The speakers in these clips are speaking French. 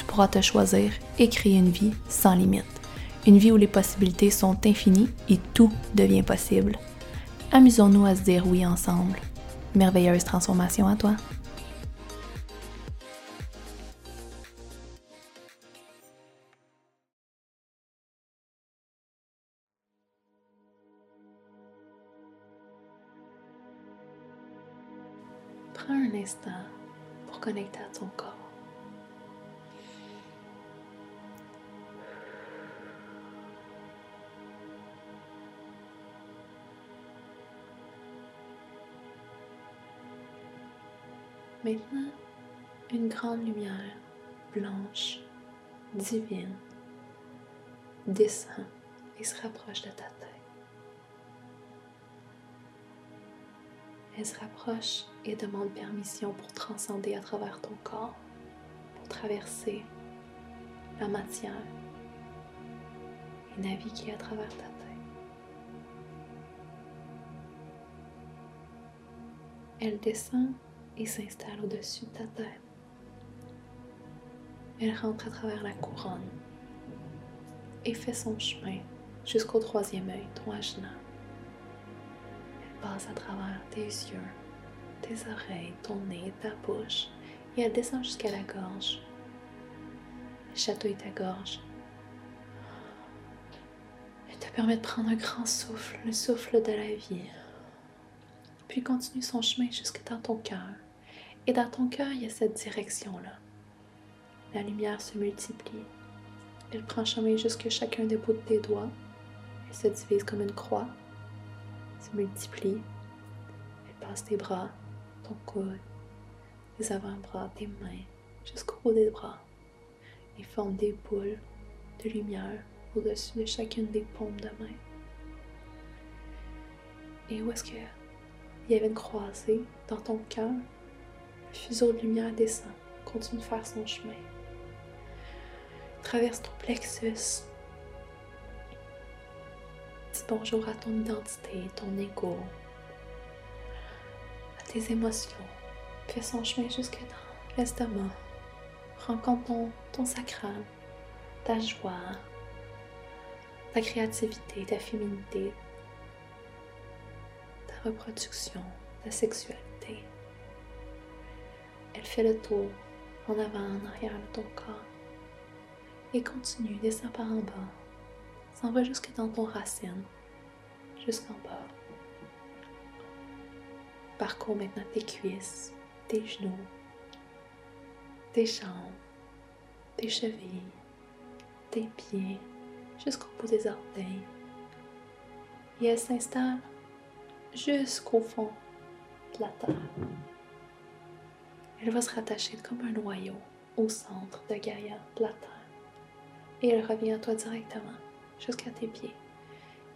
tu pourras te choisir et créer une vie sans limite. Une vie où les possibilités sont infinies et tout devient possible. Amusons-nous à se dire oui ensemble. Merveilleuse transformation à toi. Prends un instant pour connecter à ton corps. Maintenant, une grande lumière blanche, divine, descend et se rapproche de ta tête. Elle se rapproche et demande permission pour transcender à travers ton corps, pour traverser la matière et naviguer à travers ta tête. Elle descend et s'installe au-dessus de ta tête. Elle rentre à travers la couronne et fait son chemin jusqu'au troisième œil, ton ajna. Elle passe à travers tes yeux, tes oreilles, ton nez, ta bouche et elle descend jusqu'à la gorge. Elle chatouille ta gorge. Elle te permet de prendre un grand souffle, le souffle de la vie. Puis continue son chemin jusque dans ton cœur. Et dans ton cœur, il y a cette direction-là. La lumière se multiplie. Elle prend chemin jusque chacun des bouts de tes doigts. Elle se divise comme une croix. Se multiplie. Elle passe tes bras, ton coude, tes avant-bras, tes mains, jusqu'au bout des bras. Et forme des boules de lumière au-dessus de chacune des paumes de main. Et où est-ce que il y avait une croisée dans ton cœur? Fuseau de lumière descend, continue de faire son chemin. Traverse ton plexus. Dis bonjour à ton identité, ton ego, à tes émotions. Fais son chemin jusque dans l'estomac. Rencontre ton, ton sacral, ta joie, ta créativité, ta féminité, ta reproduction, ta sexualité. Elle fait le tour en avant, en arrière de ton corps. Et continue, descend par en bas. S'en va jusque dans ton racine, jusqu'en bas. Parcours maintenant tes cuisses, tes genoux, tes jambes, tes chevilles, tes pieds, jusqu'au bout des orteils. Et elle s'installe jusqu'au fond de la terre. Elle va se rattacher comme un noyau au centre de Gaïa, de la terre. Et elle revient à toi directement, jusqu'à tes pieds.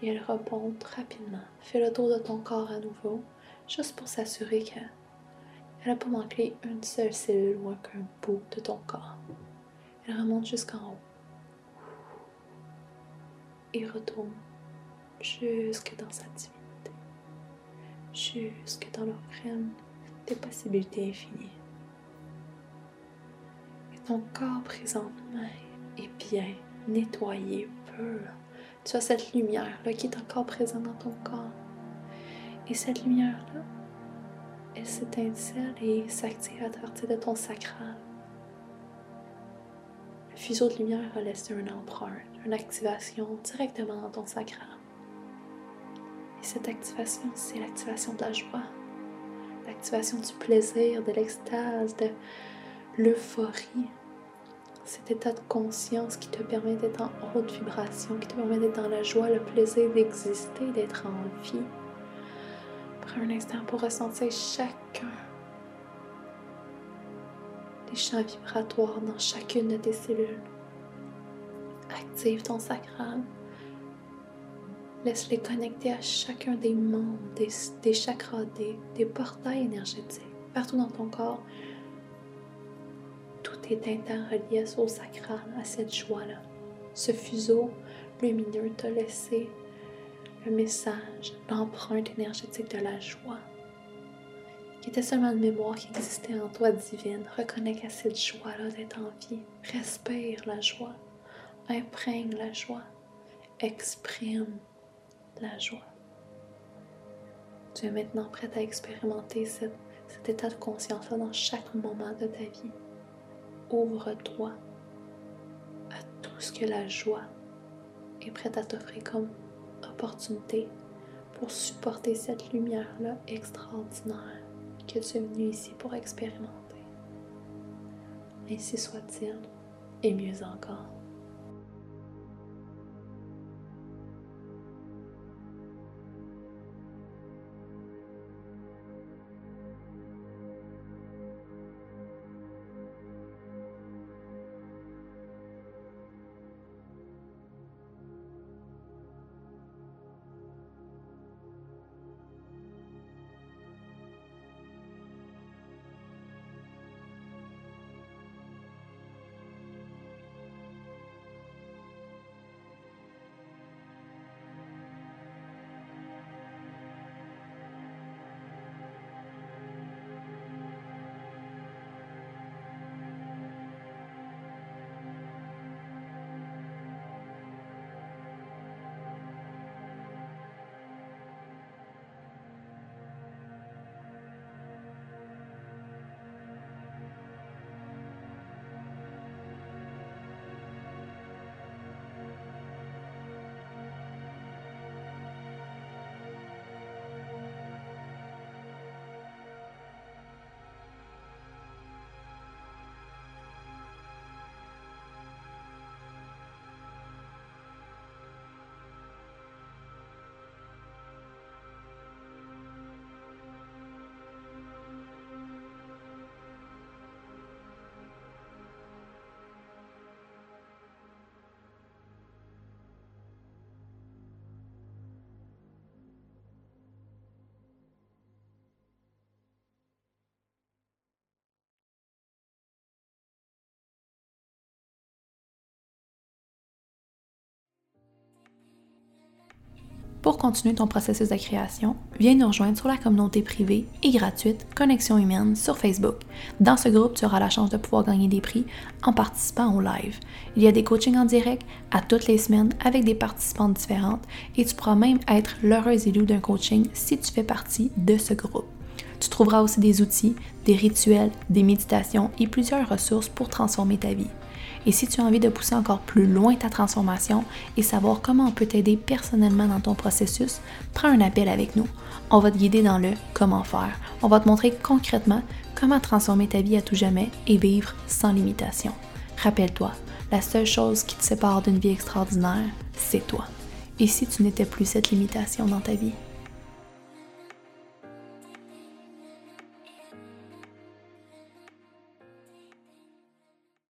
Et elle remonte rapidement. Fais le tour de ton corps à nouveau, juste pour s'assurer qu'elle n'a pas manqué une seule cellule ou aucun bout de ton corps. Elle remonte jusqu'en haut. Et retourne jusque dans sa divinité. Jusque dans l'organe des possibilités infinies ton corps présentement est bien nettoyé, pur. Tu as cette lumière-là qui est encore présente dans ton corps. Et cette lumière-là, elle s'étincelle et s'active à partir de ton sacral. Le fuseau de lumière a laissé une empreinte, une activation directement dans ton sacral. Et cette activation, c'est l'activation de la joie, l'activation du plaisir, de l'extase, de, l'euphorie, cet état de conscience qui te permet d'être en haute vibration, qui te permet d'être dans la joie, le plaisir d'exister, d'être en vie. Prends un instant pour ressentir chacun des champs vibratoires dans chacune de tes cellules. Active ton sacral. Laisse-les connecter à chacun des membres, des, chakras, des, des portails énergétiques, partout dans ton corps. Est interrelié au sacral, à cette joie-là. Ce fuseau lumineux t'a laissé le message, l'empreinte énergétique de la joie, qui était seulement une mémoire qui existait en toi divine. Reconnecte à cette joie-là d'être en vie. Respire la joie. Imprègne la joie. Exprime la joie. Tu es maintenant prête à expérimenter cet état de conscience-là dans chaque moment de ta vie. Ouvre-toi à tout ce que la joie est prête à t'offrir comme opportunité pour supporter cette lumière-là extraordinaire que tu es venu ici pour expérimenter. Ainsi soit-il, et mieux encore. Pour continuer ton processus de création, viens nous rejoindre sur la communauté privée et gratuite Connexion Humaine sur Facebook. Dans ce groupe, tu auras la chance de pouvoir gagner des prix en participant au live. Il y a des coachings en direct à toutes les semaines avec des participantes différentes et tu pourras même être l'heureuse élu d'un coaching si tu fais partie de ce groupe. Tu trouveras aussi des outils, des rituels, des méditations et plusieurs ressources pour transformer ta vie. Et si tu as envie de pousser encore plus loin ta transformation et savoir comment on peut t'aider personnellement dans ton processus, prends un appel avec nous. On va te guider dans le comment faire. On va te montrer concrètement comment transformer ta vie à tout jamais et vivre sans limitation. Rappelle-toi, la seule chose qui te sépare d'une vie extraordinaire, c'est toi. Et si tu n'étais plus cette limitation dans ta vie?